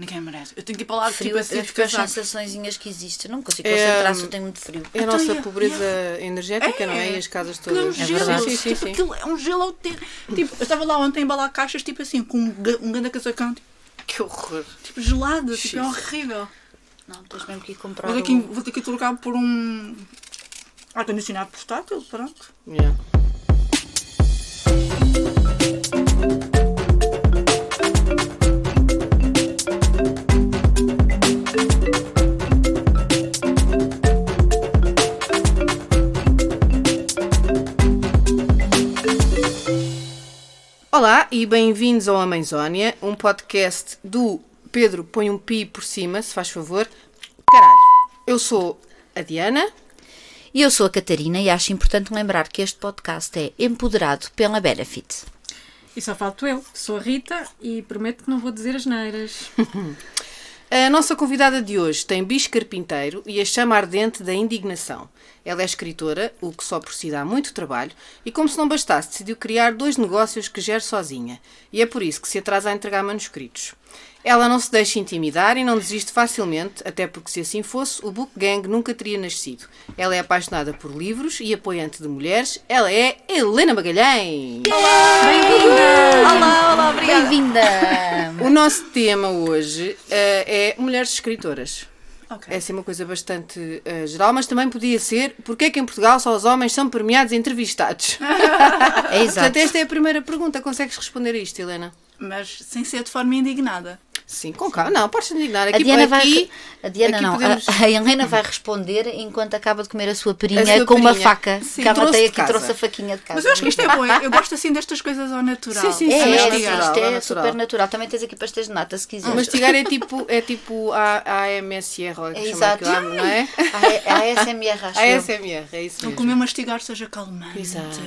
Ninguém merece. Eu tenho que ir para lá Frio tipo é assim, piores descansar. sensações que existem. Não consigo É, concentrar se eu tenho muito frio. É a Então, nossa pobreza energética, não é? E as casas Aquilo é um todas. gelo, verdade. Sim, sim, tipo, sim. aquilo é um gelo autêntico. Tipo, eu estava lá ontem a embalar caixas, tipo assim, com um, um grande casacão, tipo, Que horror. tipo, gelado, tipo, é horrível. Não, tens mesmo que ir comprar. Vou ter, que, o- vou ter que trocar por um ar-condicionado portátil, pronto. Yeah. Olá e bem-vindos ao Amazónia, um podcast do Pedro Põe um Pi por cima, se faz favor. Caralho, eu sou a Diana. E eu sou a Catarina e acho importante lembrar que este podcast é empoderado pela Benefit. E só falto eu, sou a Rita e prometo que não vou dizer as neiras. A nossa convidada de hoje tem bicho carpinteiro e a chama ardente da indignação. Ela é escritora, o que só por si dá muito trabalho, e como se não bastasse, decidiu criar dois negócios que gera sozinha. E é por isso que se atrasa a entregar manuscritos. Ela não se deixa intimidar e não desiste facilmente, até porque se assim fosse, o Book Gang nunca teria nascido. Ela é apaixonada por livros e apoiante de mulheres. Ela é Helena Magalhães! Olá, olá, obrigada. Bem-vinda! O nosso tema hoje eh, é mulheres escritoras. Ok. É assim uma coisa bastante eh, geral, mas também podia ser porque é que em Portugal só os homens são premiados e entrevistados? É exato. Portanto, esta é a primeira pergunta. Consegues responder a isto, Helena? Mas sem ser de forma indignada. Sim, com calma. Não, podes indignar. A Aqui, Diana, vai, aqui, a Diana aqui não, podemos- a, a Helena vai responder enquanto acaba de comer a sua perinha A sua com uma perinha. faca. Sim, que ela trouxe tem de aqui, casa. trouxe a faquinha de casa. Mas eu acho que isto é bom. Eu gosto assim destas coisas ao natural. Sim, sim, É, sim, é, é isto é, é natural. super natural. Também tens aqui pastéis de nata, se quiseres. Mastigar é tipo, é tipo a, a AMSR, ou É exato. aquilo, não é? A, a ASMR, acho A. ASMR, é isso Não mesmo. comer mastigar seja calmante. Exato.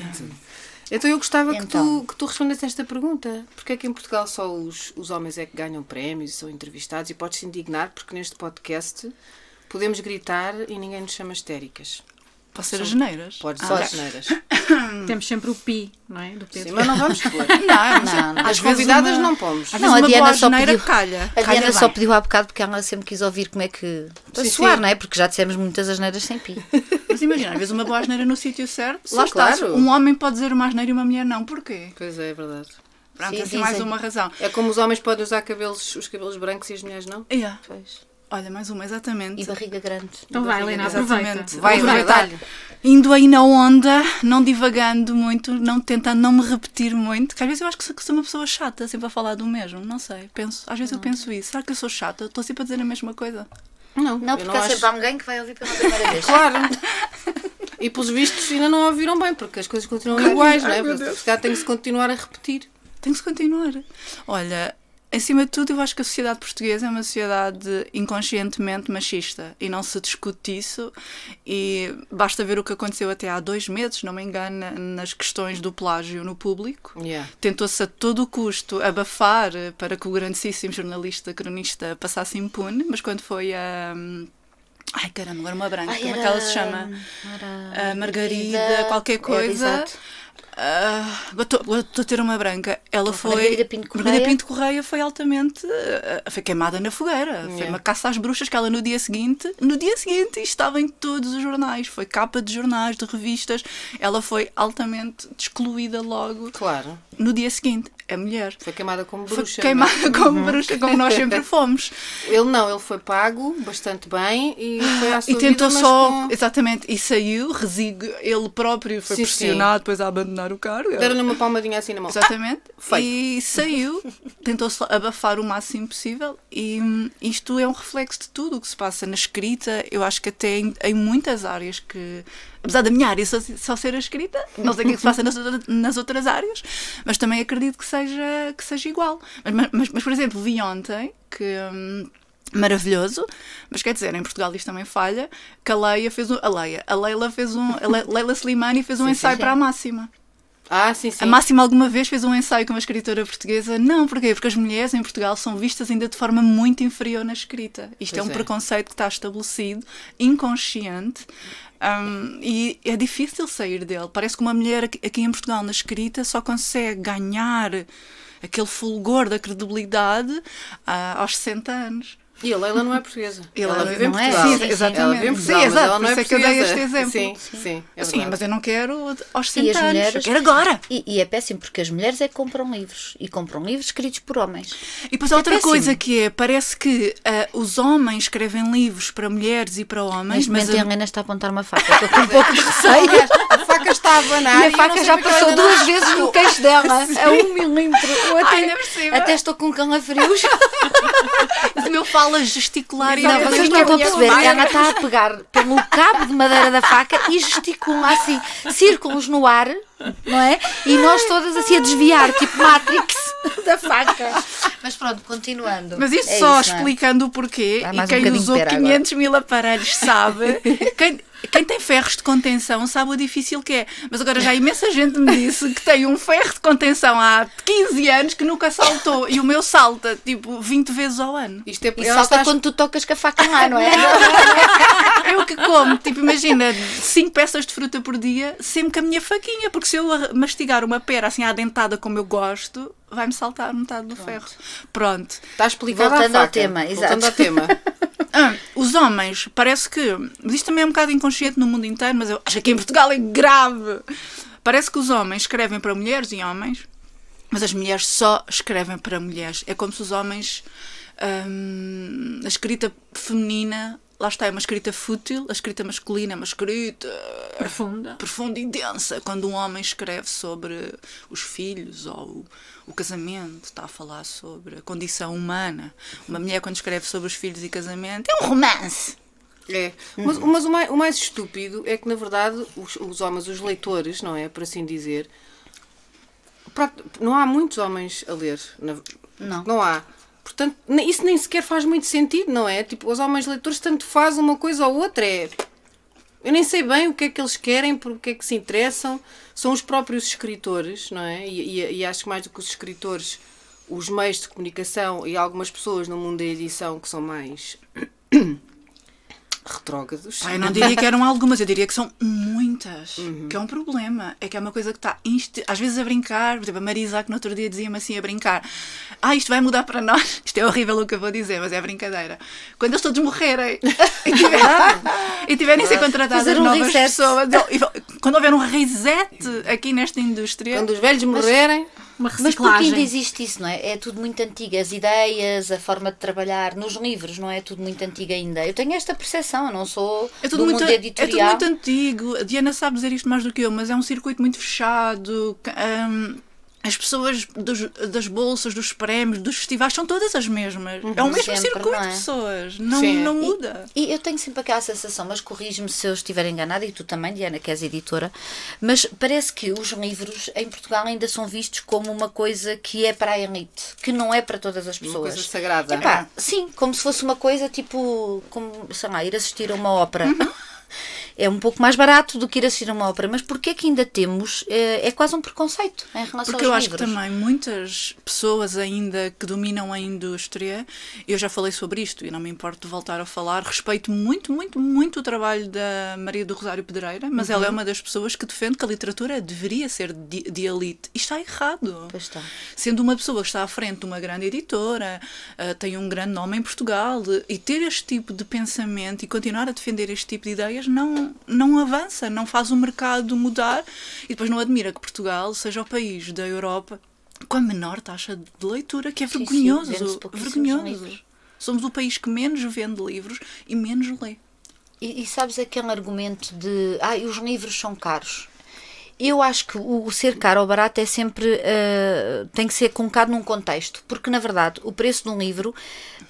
Então eu gostava que, Então. tu, que tu respondesse esta pergunta. Porquê é que em Portugal só os, os homens é que ganham prémios e são entrevistados? E podes-se indignar porque neste podcast podemos gritar e ninguém nos chama histéricas. Pode ser as geneiras. Podes Ah, ser as geneiras. Temos sempre o pi, não é? Do Pedro. Sim, mas não vamos pôr. Não, Não, As convidadas uma- não pomos. Às Não, a Diana só pediu- calha. A calha Diana só pediu há bocado porque ela sempre quis ouvir como é que. Para Sim, suar, sim. não é? Porque já dissemos muitas asneiras sem pi. Mas imagina, às vezes uma boa asneira no sítio certo. Sim, lá está. claro. Um homem pode dizer uma asneira e uma mulher não. Porquê? Pois é, é verdade. Pronto, Sim, assim mais uma razão. É como os homens podem usar cabelos, os cabelos brancos e as mulheres não? Yeah. Pois. Olha, mais uma, exatamente. E barriga grande. Então vai, Helena, aproveita. Exatamente. Vai, vai, dá-lhe. Indo aí na onda, não divagando muito, não tentando não me repetir muito, que às vezes eu acho que sou, uma pessoa chata, sempre a falar do mesmo, não sei. Penso, às vezes eu penso isso. Será que eu sou chata? Estou sempre a dizer a mesma coisa. Não, Não, eu porque há acho- sempre alguém que vai ouvir pela primeira vez. Claro. E pelos vistos ainda não a ouviram bem, porque as coisas continuam iguais, não é? Se calhar tem que se continuar a repetir. Tem que se continuar. Olha, acima de tudo, eu acho que a sociedade portuguesa é uma sociedade inconscientemente machista e não se discute isso. E basta ver o que aconteceu até há dois meses, não me engano, na- nas questões do plágio no público. Yeah. Tentou-se a todo o custo abafar para que o grandíssimo jornalista cronista passasse impune, mas quando foi a. Ai caramba, agora uma branca, Ai, como é que era- ela se chama? era A Margarida, qualquer Era, coisa. exato. Ah, Estou a ter uma branca. Ela foi. Margarida Pinto Correia? Margarida Pinto Correia foi altamente. ah, foi queimada na fogueira. Foi Yeah. uma caça às bruxas que ela no dia seguinte. No dia seguinte estava em todos os jornais. Foi capa de jornais, de revistas. Ela foi altamente excluída logo Claro. no dia seguinte. É mulher. Foi queimada como Foi bruxa. queimada não é? como bruxa, como nós sempre fomos. Ele não, ele foi pago bastante bem e foi à sua E tentou vida, só. com- Exatamente. E saiu, resigo. Ele próprio foi Sim, pressionado depois a abandonar o cargo. Deram-lhe uma palmadinha assim na mão. Exatamente. feito. e saiu, tentou abafar o máximo possível e hum, isto é um reflexo de tudo o que se passa na escrita. Eu acho que até em, em muitas áreas que, apesar da minha área só, só ser a escrita, não sei o que é que se passa nas, nas outras áreas, mas também acredito que seja, que seja igual. Mas, mas, mas, por exemplo, vi ontem que. hum, Maravilhoso, mas quer dizer, em Portugal isto também falha. Que a Leia fez um. A Leia, a Leila fez um. A Le- Leila Slimani fez um sim, ensaio sim. para a máxima. Ah, sim, sim. A Máxima alguma vez fez um ensaio com uma escritora portuguesa? Não, porquê? Porque as mulheres em Portugal são vistas ainda de forma muito inferior na escrita. Isto é Pois um é. preconceito que está estabelecido, inconsciente, hum, e é difícil sair dele. Parece que uma mulher aqui em Portugal na escrita só consegue ganhar aquele fulgor da credibilidade ah, aos 60 anos. E a Leila não é portuguesa. E ela Leila vive em não é? Portugal. Sim, sim, sim. exatamente. Ela vive em Portugal, Sim, mas exato, ela não por é isso é que eu dei portuguesa. este exemplo. Sim, sim, é Sim, mas eu não quero aos E 60 as anos, mulheres. eu quero agora. E, e é péssimo porque as mulheres é que compram livros. E compram livros escritos por homens. E depois há outra péssimo. coisa que é, parece que ah, os homens escrevem livros para mulheres e para homens, Neste mas momento a- a Helena está a apontar uma faca. Estou com um pouco de receio. A faca está a abanar E a faca já passou duas vezes no queixo dela, a um milímetro. Eu até, até estou com calafrios. o meu fala gesticular e Não, não, vocês não estão a perceber. Ela está a pegar pelo cabo de madeira da faca e gesticula assim, círculos no ar, não é? E nós todas assim a desviar, tipo Matrix da faca. Mas pronto, continuando. Mas isto É só isso, é? explicando o porquê, e mais um quem de usou pera 500 mil aparelhos sabe, quem, quem tem ferros de contenção sabe o difícil que é. Mas agora já imensa gente me disse que tem um ferro de contenção há 15 anos que nunca saltou, e o meu salta tipo 20 vezes ao ano. Isto é E salta está- quando tu tocas com a faca lá, não é? Eu que como, tipo, imagina, 5 peças de fruta por dia, sempre com a minha faquinha, porque se eu a- mastigar uma pera assim à dentada como eu gosto, vai-me saltar metade do ferro. Pronto. Está explicado Voltando a ao tema, Voltando exato. ao tema. Ah, os homens, parece que. Mas isto também é um bocado inconsciente no mundo inteiro, mas eu acho que aqui em Portugal é grave. Parece que os homens escrevem para mulheres e homens, mas as mulheres só escrevem para mulheres. É como se os homens. hum, a escrita feminina. Lá está, é uma escrita fútil, a escrita masculina é uma escrita Profunda. profunda e densa. Quando um homem escreve sobre os filhos ou o, o casamento, está a falar sobre a condição humana. Uma mulher, quando escreve sobre os filhos e casamento, é um romance. É. Mas, mas o, mais, o mais estúpido é que, na verdade, os, os homens, os leitores, não é? Por assim dizer, não há muitos homens a ler. na- Não. Não há. Portanto, isso nem sequer faz muito sentido, não é? Tipo, os homens leitores tanto faz uma coisa ou outra. É... Eu nem sei bem o que é que eles querem, por que é que se interessam. São os próprios escritores, não é? E, e- e acho que mais do que os escritores, os meios de comunicação e algumas pessoas no mundo da edição que são mais retrógrados. Pá, eu não diria que eram algumas, eu diria que são muitas. Que é um problema. É que é uma coisa que está às vezes a brincar. Por exemplo, a Marisa, que no outro dia dizia-me assim a brincar: Ah, isto vai mudar para nós. Isto é horrível o que eu vou dizer, mas é brincadeira. Quando eles todos morrerem e tiverem, e tiverem ser contratadas Fazer um novas reset. pessoas, quando houver um reset aqui nesta indústria. Quando os velhos morrerem, Uma Mas porque reciclagem. ainda existe isso, não é? É tudo muito antigo. As ideias, a forma de trabalhar, nos livros, não é? É tudo muito antigo ainda. Eu tenho esta percepção, eu não sou É tudo, do muito, mundo é tudo editorial. muito antigo. A Diana sabe dizer isto mais do que eu, mas é um circuito muito fechado. hum, as pessoas dos- das bolsas, dos prémios, dos festivais são todas as mesmas. é o mesmo Sempre, circuito não é? de pessoas. Não, Sim. não muda. E eu tenho sempre aquela sensação, mas corrige-me se eu estiver enganada, e tu também, Diana, que és editora, mas parece que os livros em Portugal ainda são vistos como uma coisa que é para a elite, que não é para todas as pessoas. coisa sagrada. Epá, sim, como se fosse uma coisa tipo, como, sei lá, ir assistir a uma ópera. Uhum. É um pouco mais barato do que ir assistir a uma ópera, mas porquê é que ainda temos? É, é quase um preconceito em relação Porque aos eu acho que livros. também muitas pessoas ainda que dominam a indústria, eu já falei sobre isto e não me importo de voltar a falar, respeito muito, muito, muito o trabalho da Maria do Rosário Pedreira, mas ela é Uhum. uma das pessoas que defende que a literatura deveria ser de, de elite. E está errado. Pois está. Sendo uma pessoa que está à frente de uma grande editora, ah, tem um grande nome em Portugal, e ter este tipo de pensamento e continuar a defender este tipo de ideias não, não avança, não faz o mercado mudar e depois não admira que Portugal seja o país da Europa com a menor taxa de leitura, que é Sim, sim, vergonhoso. vergonhoso. Somos o país que menos vende livros e menos lê. E, e sabes aquele argumento de ah, os livros são caros? Eu acho que o, o ser caro ou barato é sempre eh, tem que ser colocado num contexto, porque na verdade o preço de um livro,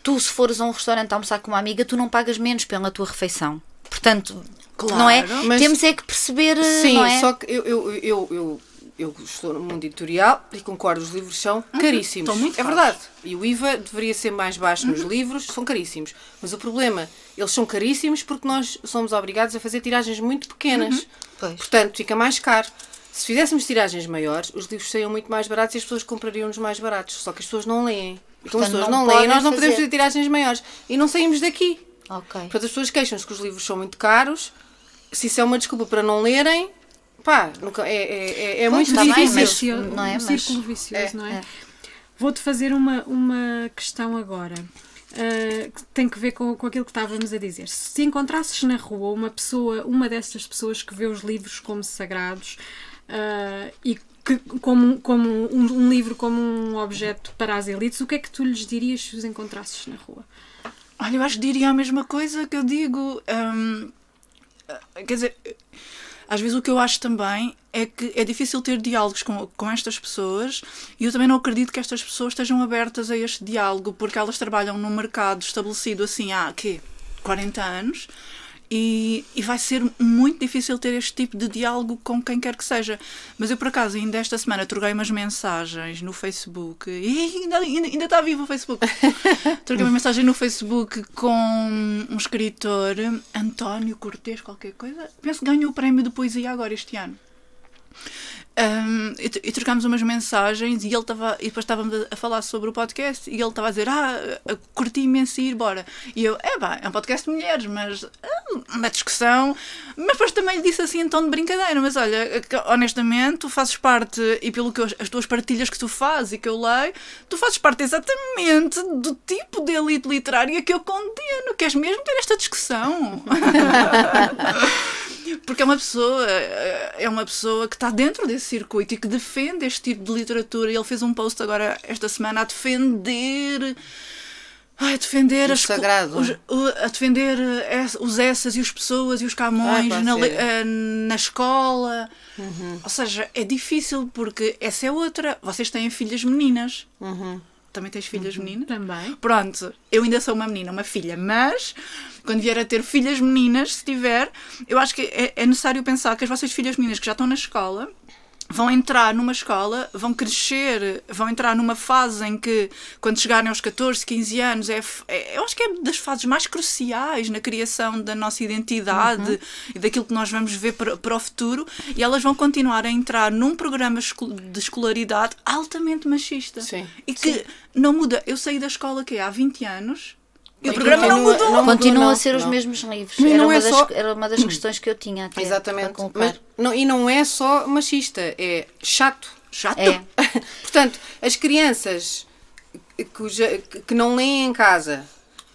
tu se fores a um restaurante almoçar com uma amiga, tu não pagas menos pela tua refeição. Portanto, Claro, não é? mas- Temos é que perceber, eh, Sim, não é? só que eu, eu, eu, eu, eu estou no mundo editorial e concordo, os livros são caríssimos. Uhum. São muito é caros. verdade. E o IVA deveria ser mais baixo Uhum. nos livros, são caríssimos. Mas o problema, eles são caríssimos porque nós somos obrigados a fazer tiragens muito pequenas. Uhum. Portanto, fica mais caro. Se fizéssemos tiragens maiores, os livros seriam muito mais baratos e as pessoas comprariam-nos mais baratos. Só que as pessoas não leem. E como as Portanto, pessoas não não, leem, nós não podemos fazer tiragens maiores. E não saímos daqui. Ok. Portanto, as pessoas queixam-se que os livros são muito caros. Se isso é uma desculpa para não lerem, pá, nunca, é, é, é, é muito bem, difícil. mas- Vicioso, não é? um Mas- círculo vicioso, É, não é? é. Vou-te fazer uma, uma questão agora. Uh, que tem que ver com, com aquilo que estávamos a dizer. Se encontrasses na rua uma pessoa, uma dessas pessoas que vê os livros como sagrados uh, e que, como, como um, um, livro como um objeto para as elites, o que é que tu lhes dirias se os encontrasses na rua? Olha, eu acho que diria a mesma coisa que eu digo. Um, quer dizer, às vezes o que eu acho também é que é difícil ter diálogos com, com estas pessoas e eu também não acredito que estas pessoas estejam abertas a este diálogo porque elas trabalham num mercado estabelecido assim há quê? 40 anos e, e, vai ser muito difícil ter este tipo de diálogo com quem quer que seja. Mas eu, por acaso, ainda esta semana troquei umas mensagens no Facebook e ainda, ainda, ainda está vivo o Facebook. troquei uma mensagem no Facebook com um escritor, António Cortês, qualquer coisa. Penso que ganhou o prémio de poesia agora este ano. Um, e, e trocámos umas mensagens e ele estava e depois estávamos a, falar sobre o podcast e ele estava a dizer ah, curti imenso ir embora e eu, é pá, é um podcast de mulheres mas ah, uma discussão. Mas depois também lhe disse assim em tom de brincadeira mas olha, honestamente tu fazes parte e pelo que eu, as tuas partilhas que tu fazes e que eu leio, tu fazes parte exatamente do tipo de elite literária que eu condeno, queres mesmo ter esta discussão? porque é uma pessoa é uma pessoa que está dentro desse circuito e que defende este tipo de literatura. Ele fez um post agora esta semana a defender a defender o as sagrado. Os, a defender os essas e os pessoas e os camões ah, na, eh, na escola. Uhum. Ou seja, é difícil porque essa é outra. Vocês têm filhas meninas. Uhum. Também tens filhas uhum. meninas? Também. Pronto, eu ainda sou uma menina, uma filha, mas quando vier a ter filhas meninas, se tiver, eu acho que é, é necessário pensar que as vossas filhas meninas que já estão na escola vão entrar numa escola, vão crescer, vão entrar numa fase em que, quando chegarem aos 14, 15 anos, é, é eu acho que é das fases mais cruciais na criação da nossa identidade uhum. e daquilo que nós vamos ver para, para o futuro, e elas vão continuar a entrar num programa de escolaridade altamente machista. Sim. E que Sim. não muda. Eu saí da escola que há 20 anos e o programa não mudou. Não Continuam a ser não. os mesmos livros. Mas era, não uma é das, só... era uma das questões que eu tinha até Exatamente. para Mas, não, e não é só machista, é chato. Chato. É. Portanto, as crianças cuja, que não leem em casa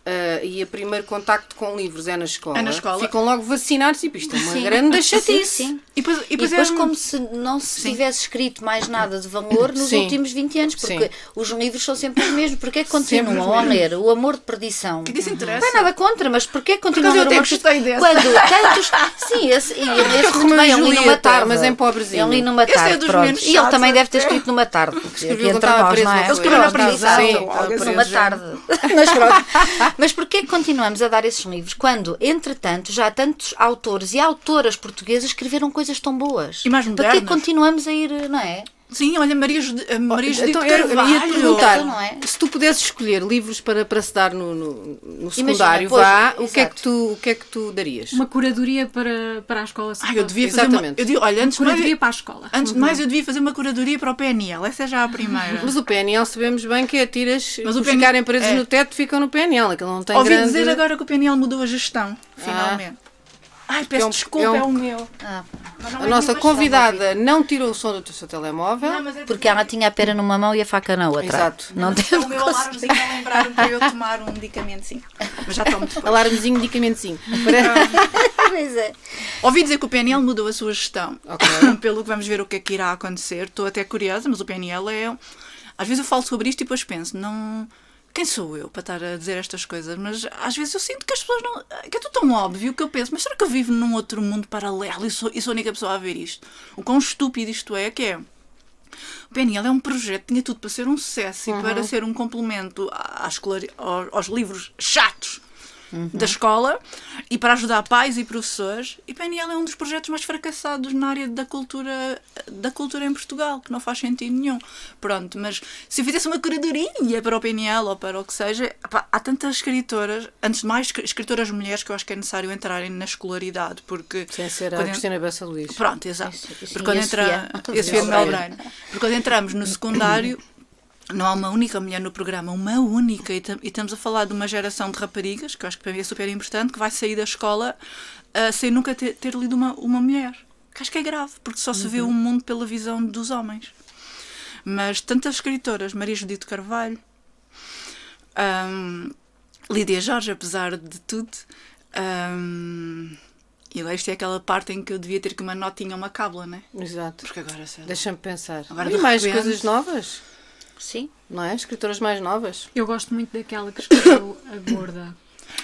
Uh, e o primeiro contacto com livros é na escola, é na escola. ficam logo vacinados e isto é uma sim. grande chatice. Sim, sim. E depois, e depois, e depois é... como se não se sim. tivesse escrito mais nada de valor nos sim. últimos 20 anos, porque sim. os livros são sempre os mesmos. Porquê é que continuam a ler O Amor de Perdição? Que? Não é nada contra, mas porquê é que continuam Porque a ler eu até gostei desse. Quando tantos. Sim, esse, e esse muito bem, eu li numa tarde. Mas em pobrezinho. Eu li numa Esse é tarde, dos pronto. menos E ele também deve ter escrito numa tarde. Escreveu Entre nós, preso não é? Ele escreveu na prisão. Numa tarde. Mas porquê é que continuamos a dar esses livros quando, entretanto, já tantos autores e autoras portuguesas escreveram coisas tão boas? E mais modernas. continuamos a ir, não é? Sim, olha, Maria, Jude- a Maria Judite Então, eu, eu ia te Carvalho. perguntar, não é? se tu pudesses escolher livros para, para se dar no, no, no Imagina, secundário, pois, vá, o que, é que tu, o que é que tu darias? Uma curadoria para, para a escola Ai, eu devia fazer uma... Exatamente. Eu digo, olha, antes de mais, Curadoria para a escola. antes de mais eu devia fazer uma curadoria para o PNL. Essa é já a primeira. Mas o PNL sabemos bem que é tiras, Mas o PNL ficarem presos é. no teto, ficam no PNL, aquilo não tem Ouvi grande... dizer agora que o PNL mudou a gestão, finalmente. Ai, peço É um- desculpa, é um- é, o meu. Ah, não A é nossa convidada não tirou o som do seu telemóvel. Não, é porque ela tinha a pera numa mão e a faca na outra. Exato. Não É teve o meu alarmezinho a lembrar-me para eu tomar um medicamentozinho. Mas já tomo depois. Alarmezinho, medicamentozinho. Pois é. Ouvi dizer que o PNL mudou a sua gestão. Ok. Pelo que vamos ver o que é que irá acontecer. Estou até curiosa, mas o PNL é. Às vezes eu falo sobre isto e depois penso, não. Quem sou eu para estar a dizer estas coisas? Mas às vezes eu sinto que as pessoas não. que é tudo tão óbvio que eu penso, mas será que eu vivo num outro mundo paralelo e sou, e sou a única pessoa a ver isto? O quão estúpido isto é, que é. O PNL é um projeto, tinha tudo para ser um sucesso e para ser um complemento à à escolari- aos, aos livros chatos da escola e para ajudar pais e professores. E PNL é um dos projetos mais fracassados na área da cultura, da cultura em Portugal, que não faz sentido nenhum. Pronto, mas se eu fizesse uma curadoria para o PNL ou para o que seja, pá, há tantas escritoras, antes de mais escri- escritoras mulheres, que eu acho que é necessário entrarem na escolaridade, porque. Sem ser a quando en- Cristina Bessa Luís. Pronto, exato. Isso, isso. Porque quando entra. Porque quando entramos no secundário, não há uma única mulher no programa, uma única. E, e estamos a falar de uma geração de raparigas, que eu acho que para mim é super importante, que vai sair da escola ah, sem nunca ter, ter lido uma, uma mulher. Que acho que é grave, porque só se vê o mundo pela visão dos homens. Mas tantas escritoras, Maria Judite Carvalho, hum, Lídia Jorge, apesar de tudo. hum, e lá isto é aquela parte em que eu devia ter que uma notinha uma cábula, né? Exato. Porque agora sei lá. Deixa-me pensar. Agora, e mais repente- coisas novas, Sim. não é? Escritoras mais novas. Eu gosto muito daquela que escreveu A Gorda.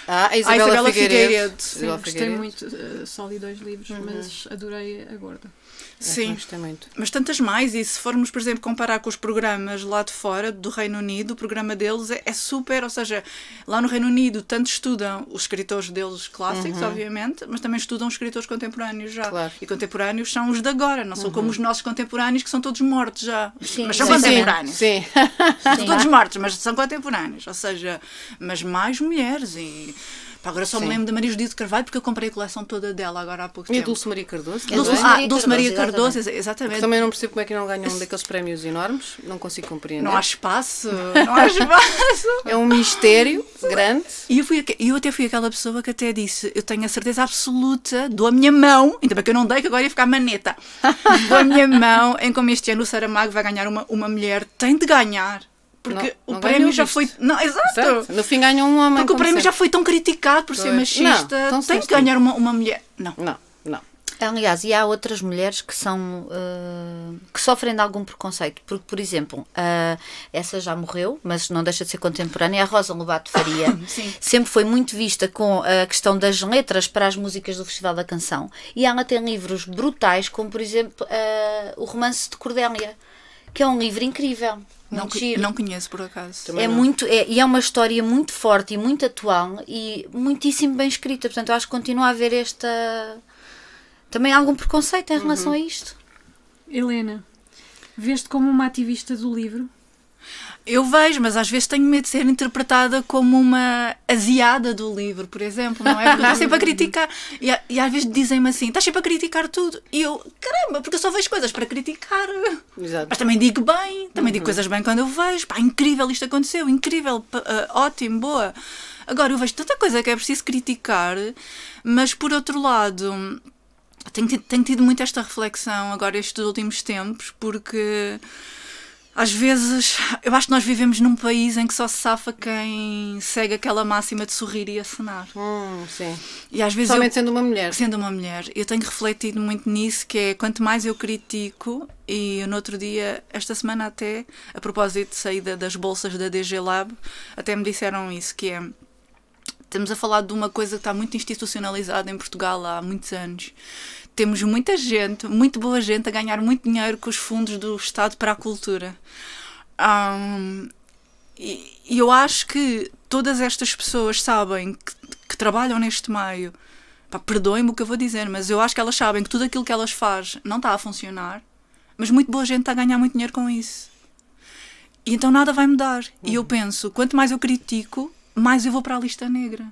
Ah, a Ah, Isabela, Isabela Figueiredo. Figueiredo. Sim, Isabela gostei Figueiredo. muito. eh, só li dois livros, mas adorei A Gorda. Sim. Gostei muito. Mas tantas mais, e se formos, por exemplo, comparar com os programas lá de fora, do Reino Unido, o programa deles é, é super, ou seja, lá no Reino Unido tanto estudam os escritores deles clássicos, obviamente, mas também estudam os escritores contemporâneos já. Claro. E contemporâneos são os de agora, não são como os nossos contemporâneos que são todos mortos já. Sim, mas são sim, contemporâneos. Sim. São todos mortos, mas são contemporâneos. Ou seja, mas mais mulheres e. Pá, agora só Sim. me lembro da Maria Judite Carvalho porque eu comprei a coleção toda dela agora há pouco E a tempo. Dulce Maria Cardoso? É Dulce, ah, Maria Dulce Maria Cardoso, Cardoso, exa- exatamente. Também não percebo como é que não ganham um daqueles prémios enormes. Não consigo compreender. Não há espaço, não há espaço. É um mistério grande. E eu, fui, eu até fui aquela pessoa que até disse: Eu tenho a certeza absoluta, dou a minha mão, ainda bem que eu não dei, que agora ia ficar maneta. dou a minha mão em como este ano o Saramago vai ganhar uma, uma mulher. Tem de ganhar. Porque Não- não o prémio já foi. Não, exato. Certo? No fim ganham um homem. Porque o prémio já sempre. foi tão criticado por ser machista. Não, então tem sim. ganhar uma, uma mulher. Não. Não, não. Aliás, e há outras mulheres que são eh, que sofrem de algum preconceito, porque, por exemplo, ah, essa já morreu, mas não deixa de ser contemporânea, a Rosa Lobato Faria Sim. sempre foi muito vista com a questão das letras para as músicas do Festival da Canção, e ela tem livros brutais, como por exemplo ah, o Romance de Cordélia, que é um livro incrível, Não, giro. não conheço por acaso. Também É não. muito, é, e é uma história muito forte e muito atual e muitíssimo bem escrita. Portanto, acho que continua a haver esta. Também algum preconceito em relação Uhum. a isto. Helena, vês-te como uma ativista do livro? Eu vejo, mas às vezes tenho medo de ser interpretada como uma asiada do livro, por exemplo, não é? Porque estou sempre a criticar. E, e às vezes dizem-me assim: estás sempre a criticar tudo. E eu, caramba, porque eu só vejo coisas para criticar. Exato. Mas também digo bem, também digo coisas bem quando eu vejo. Pá, incrível isto aconteceu, incrível, ah, ótimo, boa. Agora eu vejo tanta coisa que é preciso criticar, mas por outro lado, tenho tido, tenho tido muito esta reflexão agora estes últimos tempos, porque às vezes eu acho que nós vivemos num país em que só se safa quem segue aquela máxima de sorrir e acenar. Hum, sim. E às vezes eu- Somente sendo uma mulher. Sendo uma mulher, eu tenho refletido muito nisso, que é quanto mais eu critico, e eu no outro dia, esta semana até, a propósito de saída das bolsas da DG Lab, até me disseram isso, que é, estamos a falar de uma coisa que está muito institucionalizada em Portugal há muitos anos. Temos muita gente, muito boa gente, a ganhar muito dinheiro com os fundos do Estado para a cultura. Ahm, e e eu acho que todas estas pessoas sabem que, que trabalham neste meio. Perdoem-me o que eu vou dizer, mas eu acho que elas sabem que tudo aquilo que elas fazem não está a funcionar, mas muito boa gente está a ganhar muito dinheiro com isso. E então nada vai mudar. E Uhum. eu penso, quanto mais eu critico, mais eu vou para a lista negra.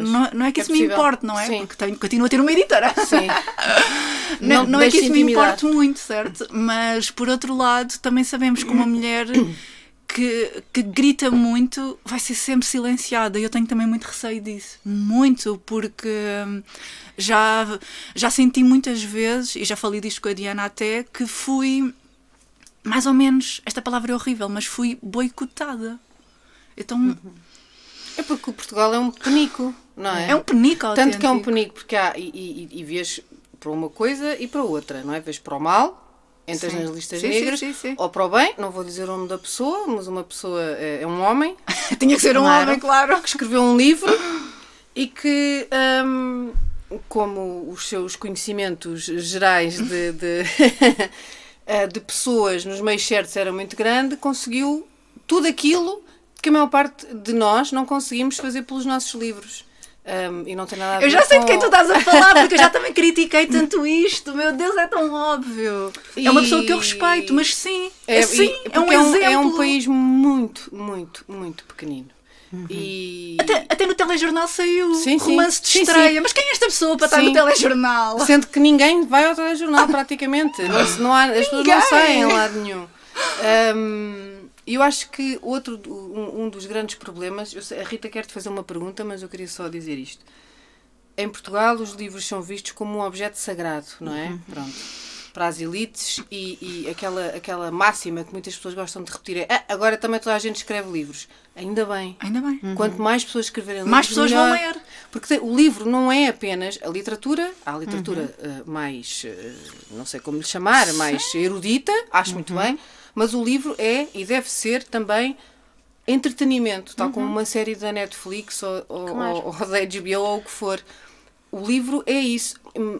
Não, não é que É isso me importe, não é? Sim. Porque tenho, continuo a ter uma editora. Sim. Não, Não não é que isso me importe muito, certo? Mas por outro lado, também sabemos que uma mulher que, que grita muito vai ser sempre silenciada. E eu tenho também muito receio disso. Muito, porque hum, já, já senti muitas vezes, e já falei disto com a Diana até, que fui mais ou menos, esta palavra é horrível, mas fui boicotada. Então É porque o Portugal é um penico, não é? é um penico Tanto que é um autêntico. penico, porque há. E, e, e vês para uma coisa e para outra, não é? Vês para o mal, entras Sim. nas listas Sim, negras, sim, sim. ou para o bem, não vou dizer o nome da pessoa, mas uma pessoa é, é um homem Tinha que ser um homem, claro. que escreveu um livro e que, hum, como os seus conhecimentos gerais de, de, eh, de pessoas nos meios certos era muito grande, conseguiu tudo aquilo que a maior parte de nós não conseguimos fazer pelos nossos livros. Hum, e não tem nada a ver Eu já sei com... de quem tu estás a falar, porque eu já também critiquei tanto isto. Meu Deus, é tão óbvio. É uma pessoa que eu respeito, mas sim, é, É, sim, e- é um porque exemplo. é um país muito, muito, muito pequenino. E Até, até no telejornal saiu Sim, sim. romance de Sim, estreia. sim. Mas quem é esta pessoa para estar no telejornal? Sendo que ninguém vai ao telejornal praticamente. Não, não há, as pessoas não saem em lado nenhum. Hum, eu acho que outro, um, um dos grandes problemas. eu sei- a Rita quer te fazer uma pergunta, mas eu queria só dizer isto. Em Portugal, os livros são vistos como um objeto sagrado, não é? Pronto. para as elites e, e aquela, aquela máxima que muitas pessoas gostam de repetir é ah, agora também toda a gente escreve livros. Ainda bem. Ainda bem. Quanto mais pessoas escreverem Mais livros, pessoas vão melhor. ler. Porque o livro não é apenas a literatura, há a literatura eh, mais, eh, não sei como lhe chamar, mais erudita, acho muito bem, mas o livro é e deve ser também entretenimento, tal como uma série da Netflix ou, ou, ou, ou da HBO ou o que for. O livro é isso,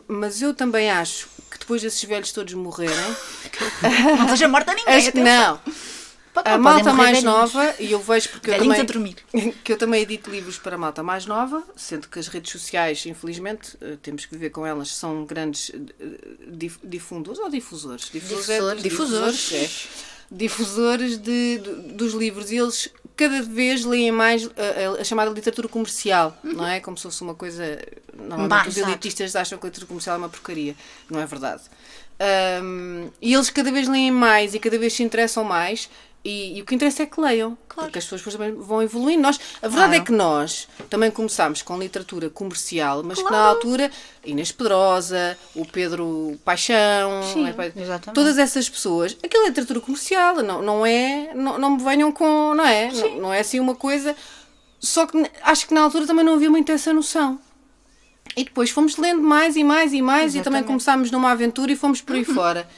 mas eu também acho que depois desses velhos todos morrerem, Não esteja morta ninguém. acho não. A malta morrer mais nova, e eu vejo porque eu também, que eu também edito livros para a malta mais nova, sendo que as redes sociais, infelizmente, eh, temos que viver com elas, são grandes eh, dif- difundores ou difusores? Difusores, é- Difusores. difusores, é. Difusores de, de- dos livros e eles cada vez leem mais a, a- a chamada literatura comercial, não é? Como se fosse uma coisa. Normalmente os elitistas acham que a literatura comercial é uma porcaria. Não é verdade. Ahm, e eles cada vez leem mais e cada vez se interessam mais. E, e o que interessa é que leiam, porque as pessoas também vão evoluindo. Nós, a verdade Claro. é que nós também começámos com literatura comercial, mas que na altura Inês Pedrosa, o Pedro Paixão, Sim, é, exatamente. todas essas pessoas, aquela é literatura comercial, não, não é, não, não me venham com, não é, não, não é assim uma coisa. Só que acho que na altura também não havia muito essa noção. E depois fomos lendo mais e mais e mais e também Exatamente. começámos numa aventura e fomos por aí fora.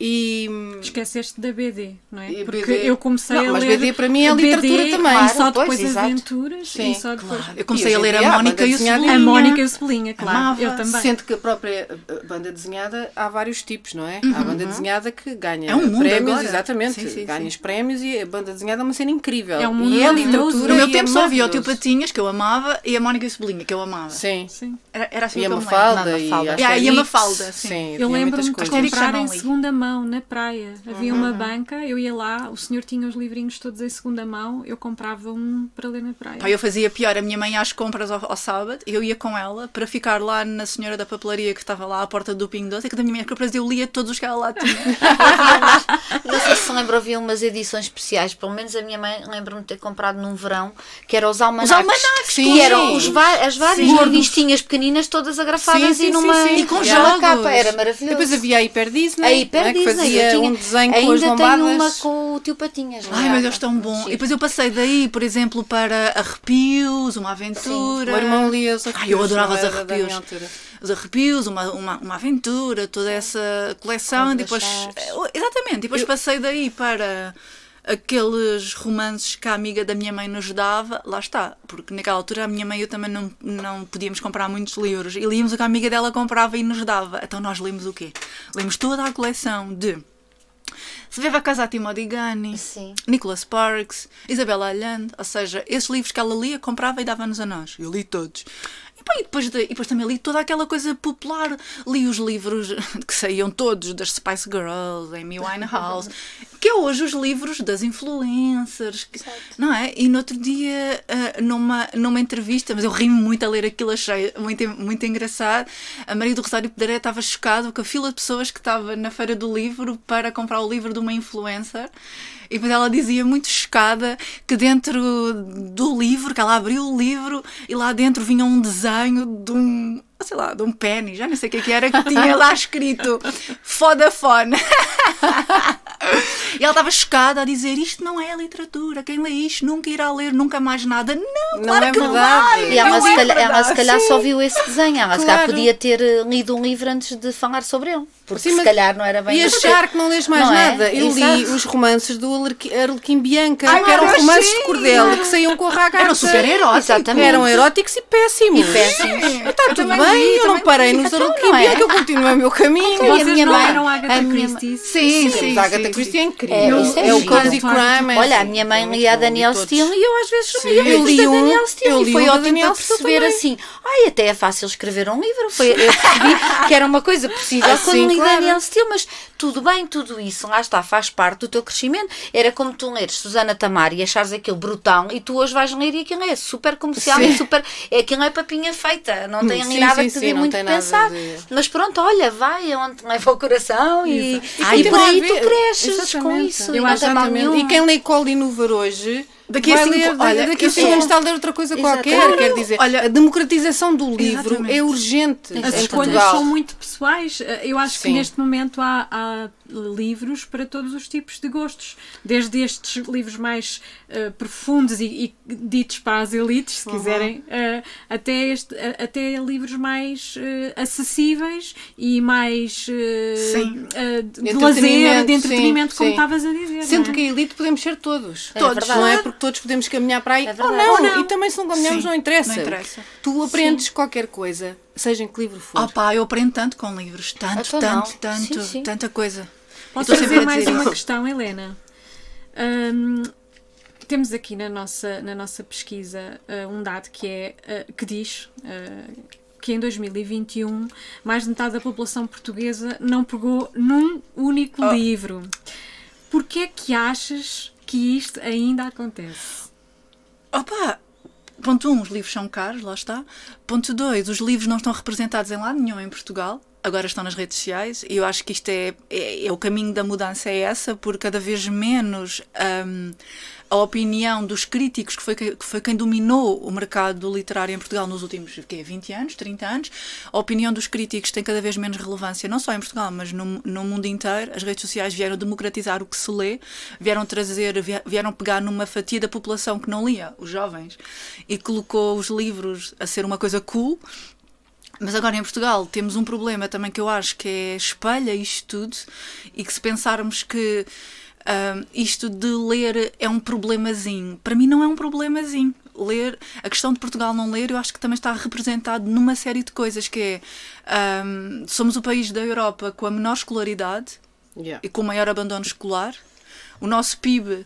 E Esqueceste da BD, não é? Porque BD. eu comecei Não, a mas ler. BD para mim é a literatura também. E só Claro, depois pois, aventuras Sim, só depois. Eu comecei a ler a Mónica e o. Cebolinha. A Mónica e o claro. Amava. Eu também. Sendo que a própria uh, banda desenhada há vários tipos, não é? Há a banda desenhada que ganha É um prémios, agora. exatamente. Sim, sim, ganha sim. os prémios e a banda desenhada é uma cena incrível. É um mundo e é literatura. No meu e tempo é só havia o Tio. Patinhas, que eu amava, e a Mónica e o Cebolinha, que eu amava. Sim. Sim. Era, era assim E a que eu me lembro. Mafalda Não, e Mafalda. Yeah, que e a Mafalda, sim. Eu lembro-me de comprar em segunda mão na praia. Havia Uhum. uma banca, eu ia lá, o senhor tinha os livrinhos todos em segunda mão, eu comprava um para ler na praia. Pá, eu fazia pior, a minha mãe às compras ao, ao sábado, eu ia com ela para ficar lá na senhora da papelaria que estava lá à porta do Pingo Doce, e que da minha mãe compras eu lia todos os que ela lá tinha. Não sei se se lembra, havia umas edições especiais, pelo menos a minha mãe lembra-me de ter comprado num verão, que eram os almanacs. almanacs, que sim. eram os as várias Sim. revistinhas pequeninas, todas agrafadas Sim, sim, e numa, sim, sim. E com jogos. capa. Era maravilhoso. Depois havia a Hiper Disney, a Hiper é? que Disney, fazia eu tinha, um desenho ainda com as tenho lombadas. uma com o tio Patinhas. Ai, mas eles estão bons. E depois eu passei daí, por exemplo, para arrepios, uma aventura. O meu irmão lia os Ai, arrepios. eu adorava os arrepios. Os arrepios, uma, uma, uma aventura, toda essa coleção. E depois. Eh, exatamente, e depois passei daí para aqueles romances que a amiga da minha mãe nos dava, lá está, porque naquela altura a minha mãe e eu também não, não podíamos comprar muitos livros e líamos o que a amiga dela comprava e nos dava. Então nós lemos o quê? Lemos toda a coleção de Se Vive a Casa a Timothy Gani. Nicholas Sparks, Isabella Allende, ou seja, esses livros que ela lia, comprava e dava-nos a nós. Eu li todos. E, depois de- e depois também li toda aquela coisa popular. Li os livros que saíam todos das Spice Girls, Amy Winehouse, que é hoje os livros das influencers, que- não é? E no outro dia, ah, numa, numa entrevista, mas eu ri-me muito a ler aquilo, achei muito, muito engraçado. A Maria do Rosário Pedreira estava chocada com a fila de pessoas que estava na Feira do Livro para comprar o livro de uma influencer. E depois ela dizia muito chocada que dentro do livro, que ela abriu o livro e lá dentro vinha um desenho de um, sei lá, de um pênis, já não sei o que, é que era, que tinha lá escrito Fodafone. E ela estava chocada a dizer isto não é literatura, quem lê isto nunca irá ler nunca mais nada. Não, Não claro é que verdade. vai. E ela, não se é calhar, ela se calhar Sim. só viu esse desenho, ela se calhar Claro. podia ter eh, lido um livro antes de falar sobre ele. Porque Sim, se calhar não era bem E achar que não lês mais Não é? nada. Eu li Exato. os romances do Arlequi- Arlequim Bianca, Ai, que eram romances sim. de cordel que saíam com a ragata. Eram super eróticos. Exatamente. Eram eróticos e péssimos. E péssimos. Está tudo bem, li, eu não parei não é? Bianca, eu continuo o meu caminho. E a Vocês minha não mãe- eram Agatha Christie? Sim, Sim, Agatha Christie é incrível. É, é é o giro. Cozy Crime. é Olha, a minha mãe é lia todos. Steele e eu às vezes eu li da Danielle Steele e foi ótimo para perceber assim, ai, até é fácil escrever um livro. Foi, eu percebi que era uma coisa possível Ah, quando li. Danielle Steele, mas tudo bem, tudo isso, lá está, faz parte do teu crescimento. Era como tu leres Susana Tamar e achares aquilo brutal e tu hoje vais ler e aquilo é super comercial e super. É, aquilo é papinha feita, não tem ali Sim, nada sim, que sim, não muito pensar. de- Mas pronto, olha, vai aonde te leva o coração e, E e por aí tu cresces com Exatamente. isso. e Eu não acho tem mal nenhum. E quem lê Colin Hoover hoje Daqui a cinco- ler, olha, daqui a cinco anos está a ler outra coisa Exatamente. qualquer. Quer dizer, Olha- a democratização do livro Exatamente. é urgente As escolhas Portugal. são muito pessoais. Eh, Eu acho Sim. que neste momento há, há livros para todos os tipos de gostos. Desde estes livros mais eh, profundos e, e ditos para as elites, se quiserem, eh, até, este, a- até livros mais acessíveis e mais Sim. de, de lazer, de sim, entretenimento, como sim. estavas a dizer. Sendo é? que a elite podemos ser todos. É todos, verdade. não é? Porque todos podemos caminhar para aí. É ou, não. Ou não. E também se não caminhamos Sim, não interessa. não interessa. Tu aprendes qualquer coisa, seja em que livro for. Oh pá, eu aprendo tanto com livros, tanto, Então não. tanto, tanto, Sim, sim. tanta coisa. Posso fazer mais uma questão, Helena? Hum, temos aqui na nossa, na nossa pesquisa uh, um dado que, é, uh, que diz uh, que em 2021 mais de metade da população portuguesa não pegou num único Oh. livro. Porquê é que achas que isto ainda acontece? Opa! Ponto 1, um, os livros são caros, lá está. Ponto 2, os livros não estão representados em lado nenhum em Portugal. Agora estão nas redes sociais e eu acho que isto é, é, é o caminho da mudança é essa, por cada vez menos hum, a opinião dos críticos, que foi, que foi quem dominou o mercado literário em Portugal nos últimos quê, 20 anos, 30 anos, a opinião dos críticos tem cada vez menos relevância, não só em Portugal, mas no, no mundo inteiro. As redes sociais vieram democratizar o que se lê, vieram trazer, vie- vieram pegar numa fatia da população que não lia, os jovens, e colocou os livros a ser uma coisa cool. Mas agora em Portugal temos um problema também que eu acho que é espelha isto tudo e que se pensarmos que isto de ler é um problemazinho, para mim não é um problemazinho. Ler, a questão de Portugal não ler, eu acho que também está representado numa série de coisas que é ahm, somos o país da Europa com a menor escolaridade Yeah. e com o maior abandono escolar. O nosso PIB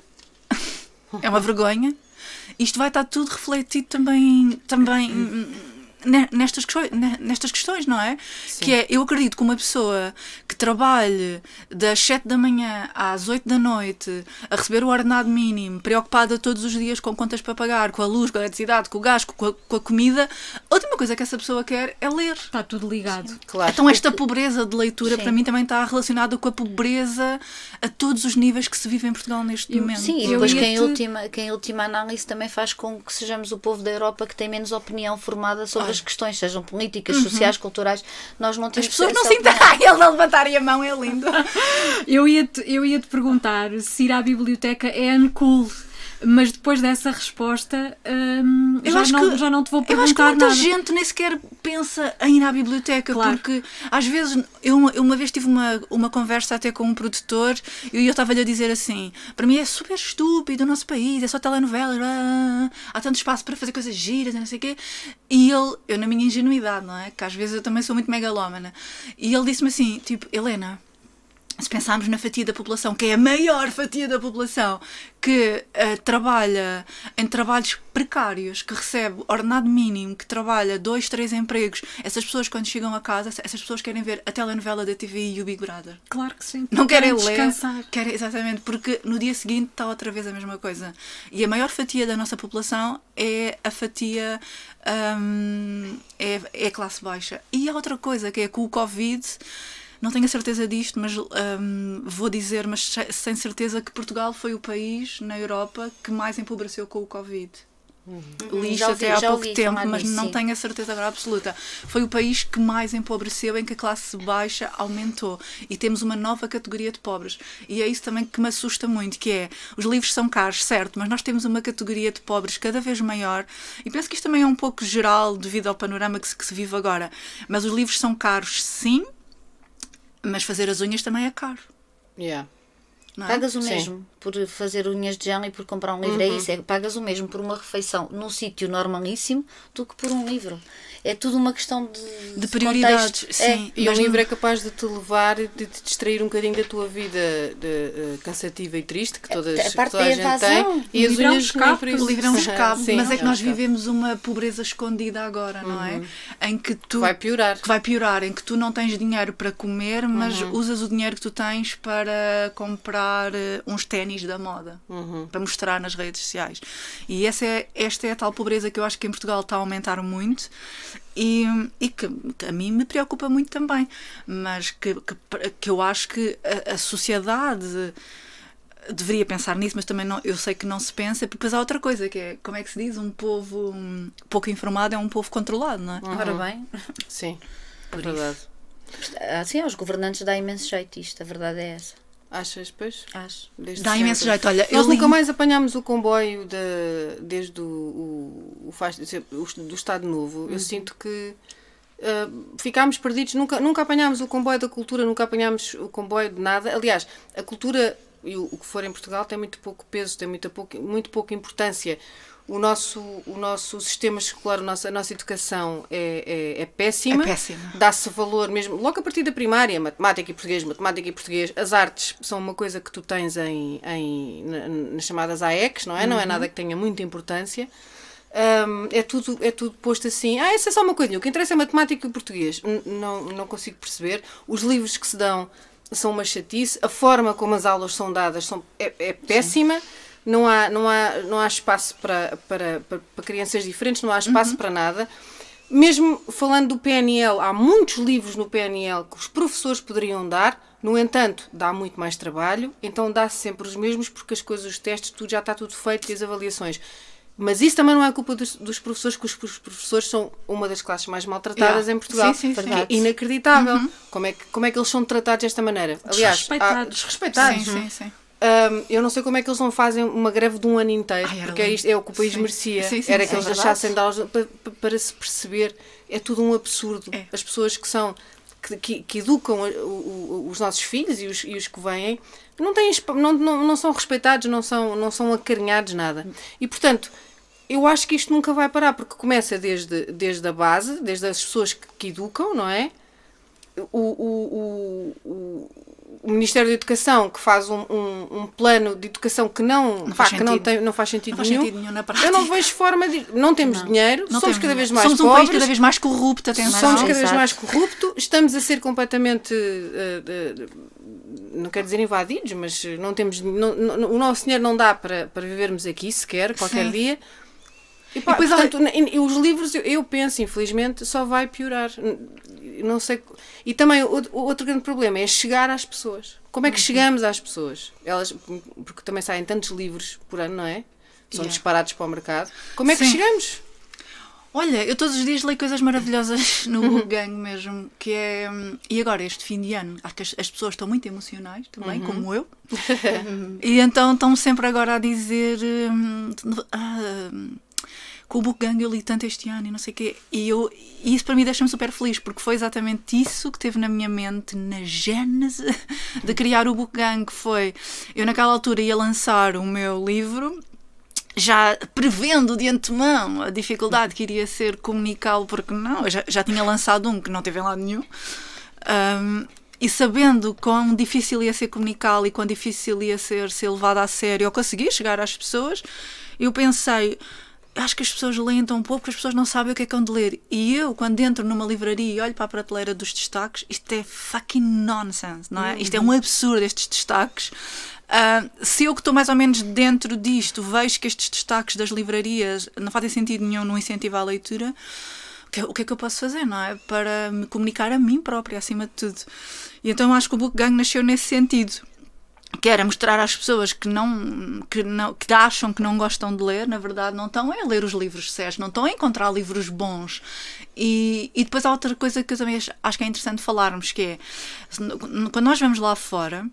é uma vergonha. Isto vai estar tudo refletido também, também nestas, questões, ne- nestas questões, não é? Que é, eu acredito que uma pessoa que trabalhe das 7 da manhã às 8 da noite a receber o ordenado mínimo, preocupada todos os dias com contas para pagar, com a luz, com a eletricidade, com o gás, com a, com a comida, a última coisa que essa pessoa quer é ler. Está tudo ligado. Claro. Então esta pobreza de leitura Sim. para mim também está relacionada com a pobreza a todos os níveis que se vive em Portugal neste Eu- momento. Sim, e Eu depois ia quem em, última, quem em última análise também faz com que sejamos o povo da Europa que tem menos opinião formada sobre as questões, sejam políticas, sociais, culturais. Nós não As temos pessoas não se entendem. Ele a levantarem a mão é lindo. Eu ia-te eu ia -te perguntar se ir à biblioteca é uncool. Mas depois dessa resposta, hum, Eu já, acho não, que- já não te vou Eu acho que perguntar muita nada. gente nem sequer pensa em ir à biblioteca, Claro. porque às vezes eu, uma- eu uma vez tive uma, uma conversa até com um produtor e eu estava-lhe a dizer assim: para mim é super estúpido o nosso país, é só telenovelas, há tanto espaço para fazer coisas giras e não sei o quê. E ele, eu na minha ingenuidade, não é? Que às vezes eu também sou muito megalómana, e ele disse-me assim: tipo, Helena. Se pensarmos na fatia da população, que é a maior fatia da população, que eh, trabalha em trabalhos precários, que recebe ordenado mínimo, que trabalha dois, três empregos, essas pessoas, quando chegam a casa, essas pessoas querem ver a telenovela da TV e o Big Brother. Claro que sim. Não querem ler. descansar. Querem, exatamente, porque no dia seguinte está outra vez a mesma coisa. E a maior fatia da nossa população é a fatia. hum, é, é a classe baixa. E há outra coisa, que é com o Covid. Não tenho a certeza disto, mas hum, vou dizer, mas se- sem certeza, que Portugal foi o país na Europa que mais empobreceu com o Covid. Li isto Já ouvi- até há pouco tempo, mas nisso, não sim. tenho a certeza agora absoluta. Foi o país que mais empobreceu, em que a classe baixa aumentou. E temos uma nova categoria de pobres. E é isso também que me assusta muito, que é, os livros são caros, certo, mas nós temos uma categoria de pobres cada vez maior. E penso que isto também é um pouco geral devido ao panorama que se, que se vive agora. Mas os livros são caros, sim, mas fazer as unhas também é caro. Yeah. Não é? Pagas o Sim. mesmo por fazer unhas de gel e por comprar um livro. É isso, é, pagas o mesmo por uma refeição num sítio normalíssimo do que por um livro. É tudo uma questão de, De prioridades, contexto. sim. E Mas o livro não- é capaz de te levar, de te distrair um bocadinho da tua vida de, eh, cansativa e triste, que todas, A parte toda da a gente evasão. tem. E as é unhas escape, nem por isso. O livro é um escape, Sim, mas é que é nós vivemos uma pobreza escondida agora, não é? Em que tu Vai piorar. que vai piorar, em que tu não tens dinheiro para comer, mas Uhum. usas o dinheiro que tu tens para comprar eh, uns ténis da moda, Uhum. para mostrar nas redes sociais. E essa é, esta é a tal pobreza que eu acho que em Portugal está a aumentar muito e, e que, que a mim me preocupa muito também, mas que, que, que eu acho que a, a sociedade deveria pensar nisso, mas também não, eu sei que não se pensa, porque depois há outra coisa, que é, como é que se diz, um povo um, pouco informado é um povo controlado, não é? Ora bem, Sim, é verdade. assim, aos governantes dá imenso jeito isto, a verdade é essa. Achas, pois? Acho. Desde Dá imenso jeito, olha, Nós nunca li- mais apanhámos o comboio de- desde o, o, o o- do Estado Novo. Uhum. Eu sinto que ah, ficámos perdidos, nunca, nunca apanhámos o comboio da cultura, nunca apanhámos o comboio de nada. Aliás, a cultura e o, o que for em Portugal tem muito pouco peso, tem muito, pouco, muito pouca importância. O nosso, o nosso sistema escolar, a nossa, a nossa educação é, é, é péssima. É péssima. Dá-se valor mesmo, logo a partir da primária, matemática e português, matemática e português. As artes são uma coisa que tu tens em, em, na- nas chamadas AECs, não é? Não é nada que tenha muita importância. Hum, é, tudo, é tudo posto assim. Ah, isso é só uma coisa. O que interessa é matemática e português. N- Não, não consigo perceber. Os livros que se dão são uma chatice. A forma como as aulas são dadas são, é, é péssima. Não há, não, há, não há espaço para, para, para, para crianças diferentes, não há espaço para nada. Mesmo falando do PNL, há muitos livros no PNL que os professores poderiam dar, no entanto, dá muito mais trabalho, então dá-se sempre os mesmos porque as coisas, os testes, tudo já está tudo feito e as avaliações. Mas isso também não é culpa dos, dos professores, que os os professores são uma das classes mais maltratadas Yeah. em Portugal. Sim, sim, sim. É inacreditável. Como, é que, como é que eles são tratados desta maneira? Aliás, há- Desrespeitados. desrespeitados. Sim, sim, sim. Hum, eu não sei como é que eles não fazem uma greve de um ano inteiro, Ai, porque é, isto, é o que o país Sim. merecia. Sim, sim, Era que eles é deixassem de aulas para, para- se perceber. É tudo um absurdo. É. As pessoas que são que, que- educam os nossos filhos e os, e os que vêm não, têm, não, não, não são respeitados, não são, não são acarinhados, nada. E portanto. Eu acho que isto nunca vai parar, porque começa desde, desde a base, desde as pessoas que, que educam, não é? o, o, o, o- Ministério da Educação que faz um, um, um plano de educação que não, Não pá, faz que não, sentido. tem, não faz sentido Não faz nenhum. sentido nenhum na Eu prática. não vejo forma de. Não temos dinheiro, Não somos temos cada vez dinheiro. mais Somos um pobres. país cada vez mais corrupto, atenção. Somos Não, cada vez mais corrupto, estamos a ser completamente, eh, eh, não quero dizer invadidos, mas não temos, não- não- o nosso dinheiro não dá para, para vivermos aqui sequer, qualquer Sim. dia. E, pá, depois, portanto, e os livros, eu, eu penso, infelizmente, só vai piorar. Não sei. E também o, o outro grande problema é chegar às pessoas. Como é Uhum. que chegamos às pessoas? Elas, porque também saem tantos livros por ano, não é? São Yeah. disparados para o mercado. Como é que Sim. chegamos? Olha, eu todos os dias leio coisas maravilhosas no Book Gang mesmo, que é. hum, E agora, este fim de ano, acho que as, as pessoas estão muito emocionais também, como eu. e então estão sempre agora a dizer. hum, ah, hum, com o Book Gang eu li tanto este ano e não sei o quê. E, eu, e isso para mim deixa-me super feliz, porque foi exatamente isso que teve na minha mente, na gênese de criar o Book Gang, que foi. Eu naquela altura ia lançar o meu livro já prevendo de antemão a dificuldade que iria ser comunicá-lo, porque não, eu já, já tinha lançado um que não teve em lado nenhum, Ahm, e sabendo quão difícil ia ser comunicá-lo e quão difícil ia ser ser levado a sério ou conseguir chegar às pessoas, eu pensei. Acho que as pessoas leem tão pouco que as pessoas não sabem o que é que hão de ler. E eu, quando entro numa livraria e olho para a prateleira dos destaques, isto é fucking nonsense, não é? Isto é um absurdo, estes destaques. Ah, se eu que estou mais ou menos dentro disto vejo que estes destaques das livrarias não fazem sentido nenhum no incentivo à leitura, o que, o que é que eu posso fazer, não é? Para me comunicar a mim própria, acima de tudo. E então acho que o Book Gang nasceu nesse sentido. Que era mostrar às pessoas que não, que não que acham que não gostam de ler, na verdade não estão a ler os livros certos, não estão a encontrar livros bons. E, e depois há outra coisa que eu também acho- acho que é interessante falarmos, que é quando nós vamos lá fora,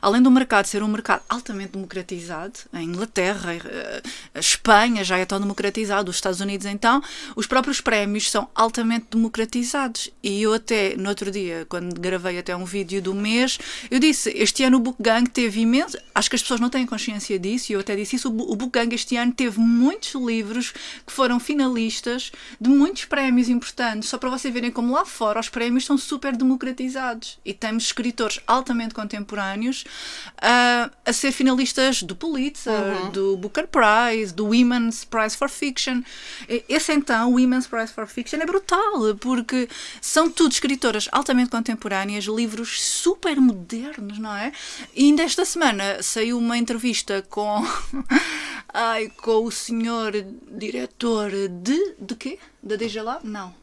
além do mercado ser um mercado altamente democratizado, a Inglaterra, eh, a Espanha já é tão democratizado, os Estados Unidos então, os próprios prémios são altamente democratizados. E eu até, no outro dia, quando gravei até um vídeo do mês, eu disse, este ano o Book Gang teve imenso, acho que as pessoas não têm consciência disso, e eu até disse isso, o Book Gang este ano teve muitos livros que foram finalistas de muitos prémios importantes, só para vocês verem como lá fora os prémios são super democratizados e temos escritores altamente contemporâneos ah, a ser finalistas do Pulitzer, do Booker Prize, do Women's Prize for Fiction. Esse então, o Women's Prize for Fiction, é brutal, porque são tudo escritoras altamente contemporâneas, livros super modernos, não é? E ainda esta semana saiu uma entrevista com, ai, com o senhor diretor de. de quê? Da DJ Lab? Não.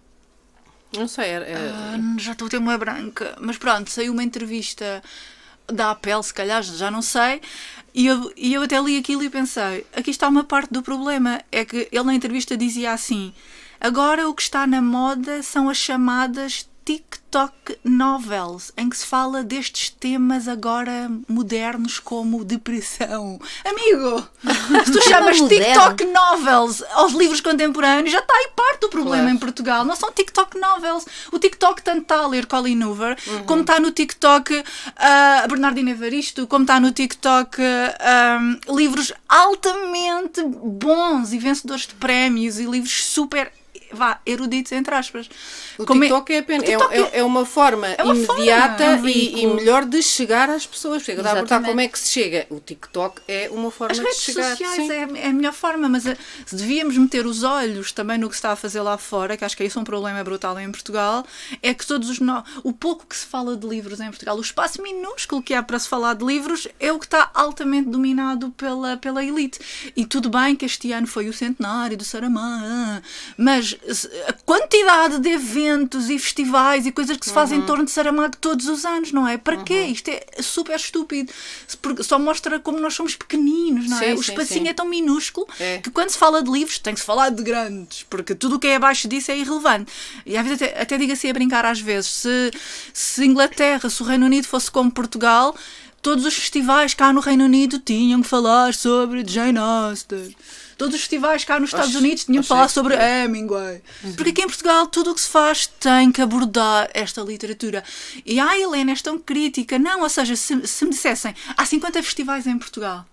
Não sei, era, era- Ah, já estou a ter uma branca. Mas pronto, saiu uma entrevista dá pele, se calhar, já não sei. E eu, e eu até li aquilo e pensei: aqui está uma parte do problema. É que ele na entrevista dizia assim: agora o que está na moda são as chamadas TikTok novels, em que se fala destes temas agora modernos como depressão. Amigo, se tu chamas. TikTok novels aos livros contemporâneos, já está aí parte do problema Claro. em Portugal. Não são TikTok novels. O TikTok tanto está a ler Colin Hoover, como está no TikTok ah, Bernardino Evaristo, como está no TikTok ah, um, livros altamente bons e vencedores de prémios e livros super vá, eruditos, entre aspas. O Como TikTok é, apenas, o TikTok é, é- é uma forma uma imediata forma, é um e, e melhor de chegar às pessoas. Porque eu estava a perguntar como é que se chega. O TikTok é uma forma As de redes chegar. sociais sim. é, é a melhor forma, mas eh, se devíamos meter os olhos também no que se está a fazer lá fora, que acho que isso é um problema brutal em Portugal, é que todos os no... o pouco que se fala de livros em Portugal, o espaço minúsculo que há para se falar de livros é o que está altamente dominado pela, pela elite. E tudo bem que este ano foi o centenário do Saramago, mas a quantidade de eventos e festivais e coisas que se fazem Uhum. em torno de Saramago todos os anos, não é? Para quê? Isto é super estúpido. Porque Só mostra como nós somos pequeninos, não é? Sim, o sim, espacinho sim. é tão minúsculo É. que quando se fala de livros tem que se falar de grandes, porque tudo o que é abaixo disso é irrelevante. E às vezes até, até digo assim a brincar às vezes, se, se Inglaterra, se o Reino Unido fosse como Portugal, todos os festivais cá no Reino Unido tinham que falar sobre Jane Austen. Todos os festivais cá nos Estados Oxe, Unidos tinham que oxe, falar sobre é. Hemingway. Porque aqui em Portugal tudo o que se faz tem que abordar esta literatura. E a Helena és tão crítica. Não, ou seja, se, se me dissessem há 50 festivais em Portugal.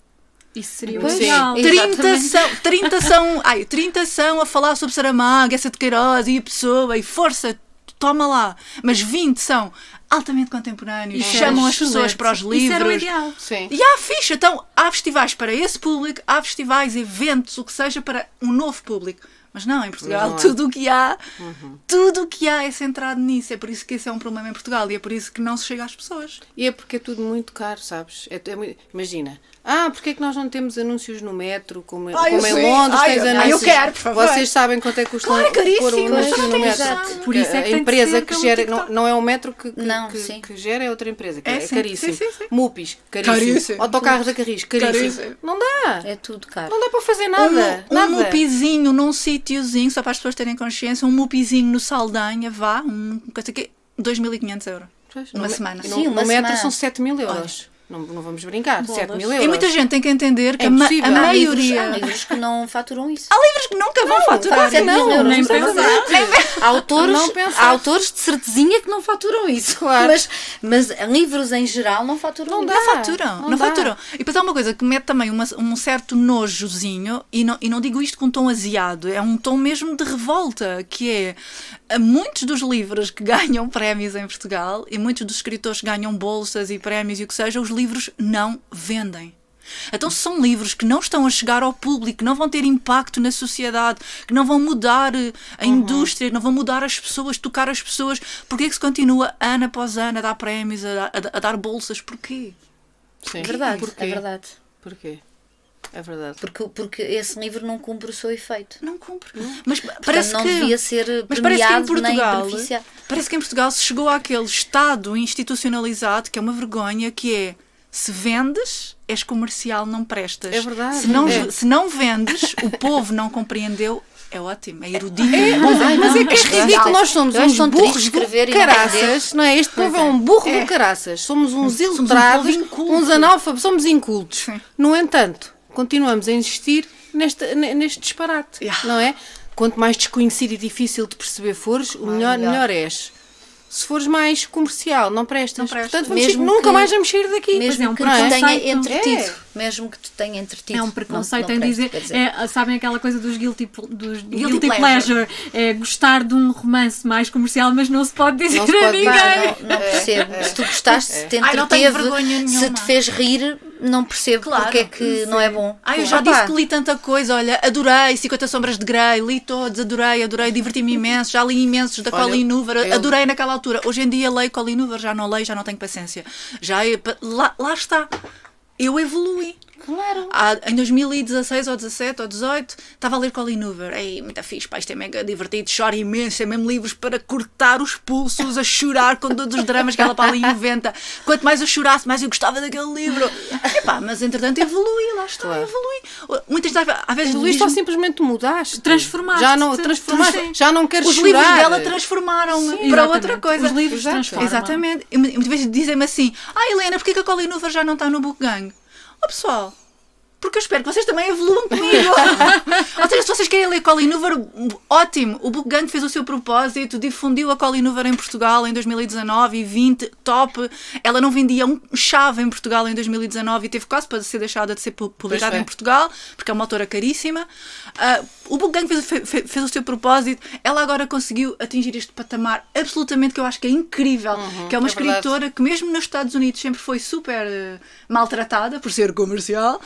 Isso seria o Pois, sim. 30 Exatamente. são, 30 são, ai, 30 são a falar sobre Saramago, essa de Queiroz e a pessoa e força, toma lá. Mas 20 são altamente contemporâneos, Isso chamam era as pessoas excelente. para os livros. Isso era o ideal. Sim. E há ficha, então há festivais para esse público, há festivais, eventos, o que seja para um novo público. Mas não, em Portugal Não há. tudo o que há, tudo o que há é centrado nisso. É por isso que esse é um problema em Portugal e é por isso que não se chega às pessoas. E é porque é tudo muito caro, sabes? É, é muito- imagina. Ah, porque é que nós não temos anúncios no metro, como, Ai, eu como em sei. Londres, Ai, tens eu- ai, anúncios. eu quero, por favor. Vocês sabem quanto é que custa Claro, um- caríssimo, pôr um mas anúncio não no metro? exato. Por isso é que a que empresa que pelo gera, não, não é o metro que, que, Não, que, que gera, é outra empresa, que É, é, sim. caríssimo. Sim, sim, sim. Mupis, caríssimo. Caríssimo. Autocarros da Carris, caríssimo. Caríssimo. Não dá. É tudo caro. Não dá para fazer nada. Um, nada. um mupizinho num sítiozinho, só para as pessoas terem consciência, um mupizinho no Saldanha, vá, um coisa que 2.500 euros. Pois, Uma semana. No, Sim, uma no metro semana. são 7 mil euros. Não, não vamos brincar. 7 mil euros. E muita gente tem que entender que É a, a Há Livros, maioria. há livros que não faturam isso. Há livros que nunca vão faturar. Claro que não, nem nem pensar. pensar. Há autores, Não pensar. há autores de certezinha que não faturam isso. Claro. Mas, mas livros em geral não faturam Não dá. Não faturam, Não não, dá. faturam. E depois há uma coisa que mete também uma- um certo nojozinho, e não, e não digo isto com um tom aziado, é um tom mesmo de revolta, que é a muitos dos livros que ganham prémios em Portugal e muitos dos escritores que ganham bolsas e prémios e o que seja, os livros não vendem. Então, se são livros que não estão a chegar ao público, que não vão ter impacto na sociedade, que não vão mudar eh, a indústria, que não vão mudar as pessoas, tocar as pessoas, porquê que se continua ano após ano a dar prémios, a, a- a dar bolsas? Porquê? Sim. É verdade, Porquê? é verdade. Porquê? É verdade. Porque, porque esse livro não cumpre o seu efeito. Não cumpre. Mas Portanto, parece não que devia ser mas parece que em Portugal, parece que em Portugal se chegou àquele estado institucionalizado que é uma vergonha, que é se vendes, és comercial, não prestas. É verdade. Se não, É. se não vendes, o povo não compreendeu, é ótimo, é erudito. Mas, Ai, mas é que é ridículo. Nós somos uns burros do escrever e não caraças, não é? Este povo é. um burro do caraças. Somos uns povo inculto. uns analfabetos, somos incultos. Sim. No entanto, continuamos a insistir neste, ne- neste disparate, Yeah. não é? Quanto mais desconhecido e difícil de perceber fores, o melhor, melhor. melhor és. Se fores mais comercial, não prestas. Não prestas. Portanto, vamos Mesmo nunca que- mais vamos sair daqui. Mesmo é um que não te é? tenha entretido. É. Mesmo que te tenha entretido. É um Não- preconceito não em presta, dizer, dizer. é, sabem aquela coisa dos guilty, dos guilty, Guilty pleasure, é gostar de um romance mais comercial, mas não se pode dizer Não se a pode- ninguém. Pá, não, não percebo. Se tu gostaste, se te Ai, não tenho entreteve, vergonha se te fez rir, não percebo Claro. porque é que não é bom. Ah, eu já Opa, disse que li tanta coisa, olha, adorei 50 Sombras de Grey, li todos, adorei, adorei, diverti-me imenso, já li imensos da Olha, Colleen Hoover, eu- adorei naquela altura. Hoje em dia leio Colleen Hoover, já não leio, já não tenho paciência. Já é lá, lá está. Eu evolui. Claro. Há- em 2016 ou 17 ou 18 estava a ler Colin Hoover. Ei, muito fixe, pá, isto é mega divertido, chora imenso, é mesmo livros para cortar os pulsos, a chorar com todos os dramas que ela para ali inventa. Quanto mais eu chorasse, mais eu gostava daquele livro. Epá, mas entretanto evolui, lá está, evolui. Muitas vezes, às vezes ou diz-me- simplesmente mudaste. Transformaste-te. Já não, transformaste. Sim. Já não queres os chorar. livros dela transformaram-me para Exatamente. outra coisa. Os livros Exato. transformam. Exatamente. E muitas vezes dizem-me assim: Ah, Helena, porquê que a Colin Hoover já não está no Book Gang? Oh, pessoal. Porque eu espero que vocês também evoluam comigo. Ou seja, se vocês querem ler Colin Hoover, ótimo. O Book Gang fez o seu propósito, difundiu a Colin Hoover em Portugal em 2019 e 20, top. Ela não vendia um chave em Portugal em 2019 e teve quase para ser deixada de ser pu- publicada em Portugal, porque é uma autora caríssima. Ah, o Book Gang fez, fe- fe- fez o seu propósito. Ela agora conseguiu atingir este patamar absolutamente que eu acho que é incrível. que é uma é verdade. escritora que mesmo nos Estados Unidos sempre foi super eh, maltratada por ser comercial.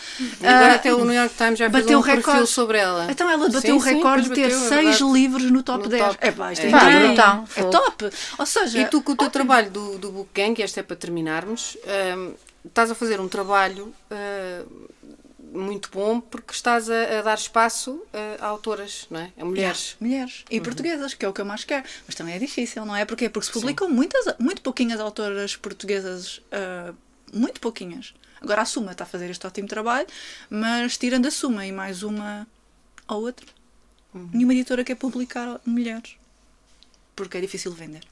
E agora Ah, até o New York Times já fez bateu um perfil recorde. sobre ela. Então ela bateu Sim, o sim, recorde de ter bateu, é seis verdade. livros no top No 10. top. É pá, isto é, É. Incrível. brutal. É top. Ou seja, E tu, com o teu trabalho do, do Book Gang, e esta é para terminarmos, hum, estás a fazer um trabalho hum, muito bom porque estás a, a dar espaço uh, a autoras, não é? A mulheres. Mulheres. E portuguesas, que é o que eu mais quero. Mas também é difícil, não é? Porquê? Porque se publicam muitas, muito pouquinhas autoras portuguesas, ah, muito pouquinhas. Agora a Suma está a fazer este ótimo trabalho, mas tirando a Suma e mais uma ou outra, nenhuma editora quer publicar mulheres. Porque é difícil vender.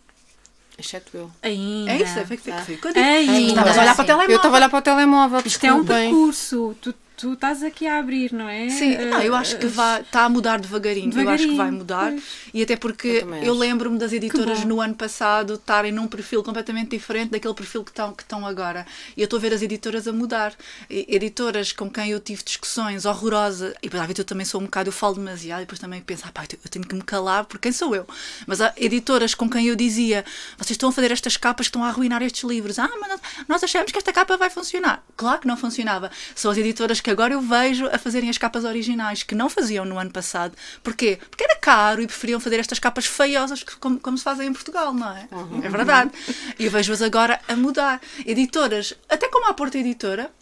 Exceto eu. Ainda. É isso, é que fico, fico. Ainda. Estavas a olhar para o telemóvel. Eu estava a olhar para o telemóvel. Isto é um percurso. Tu, tu estás aqui a abrir, não é? Sim, Eh, não, eu acho que vai, está a mudar devagarinho. Eu acho que vai Devagarinho, mudar. pois. E até porque Eu eu, lembro-me das editoras no ano passado estarem num perfil completamente diferente daquele perfil que estão, que estão agora. E eu estou a ver as editoras a mudar. E- Editoras com quem eu tive discussões horrorosas. E depois, às vezes, eu também sou um bocado, eu falo demasiado e depois também penso, ah, pá, eu tenho que me calar porque quem sou eu? Mas há editoras com quem eu dizia, vocês estão a fazer estas capas que estão a arruinar estes livros. Ah, mas nós, nós achamos que esta capa vai funcionar. Claro que não funcionava. São as editoras que agora eu vejo a fazerem as capas originais, que não faziam no ano passado. Porquê? Porque era caro e preferiam fazer estas capas feiosas como, como se fazem em Portugal, não é? É verdade. E eu vejo-as agora a mudar. Editoras, até como a Porta Editora,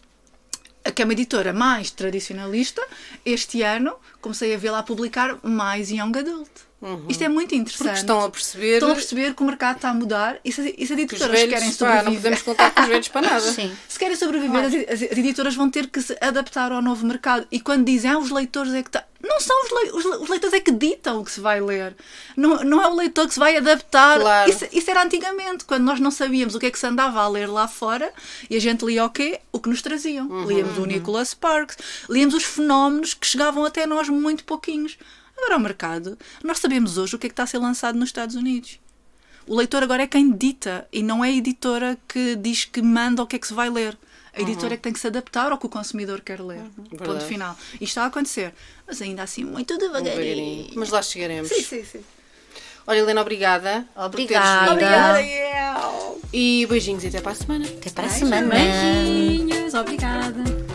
que é uma editora mais tradicionalista, este ano comecei a vê-la a publicar mais young adult. Isto é muito interessante. Porque estão a perceber Estão a perceber que o mercado está a mudar e se, e se as que editoras querem velhos, pá, não sobreviver. podemos contar com os velhos para nada. Sim. Se querem sobreviver, as, as- as editoras vão ter que se adaptar ao novo mercado. E quando dizem, ah, os leitores é que tá... Não são os, le- os leitores é que ditam o que se vai ler. Não, não é o leitor que se vai adaptar. Claro. Isso, isso era antigamente, quando nós não sabíamos o que é que se andava a ler lá fora e a gente lia o quê? O que nos traziam. Uhum, Líamos o Nicholas Sparks, líamos os fenómenos que chegavam até nós muito pouquinhos. Agora, ao mercado, nós sabemos hoje o que é que está a ser lançado nos Estados Unidos. O leitor agora é quem dita e não é a editora que diz que manda o que é que se vai ler. A editora é que tem que se adaptar ao que o consumidor quer ler. Ponto Verdade. final. Isto está a acontecer. Mas ainda assim, muito devagarinho. Devagarinho. Mas lá chegaremos. Sim, sim, sim. Olha, Helena, obrigada. Obrigada. Obrigada. yeah. E beijinhos e até para a semana. Até para a semana. Beijinhos, obrigada.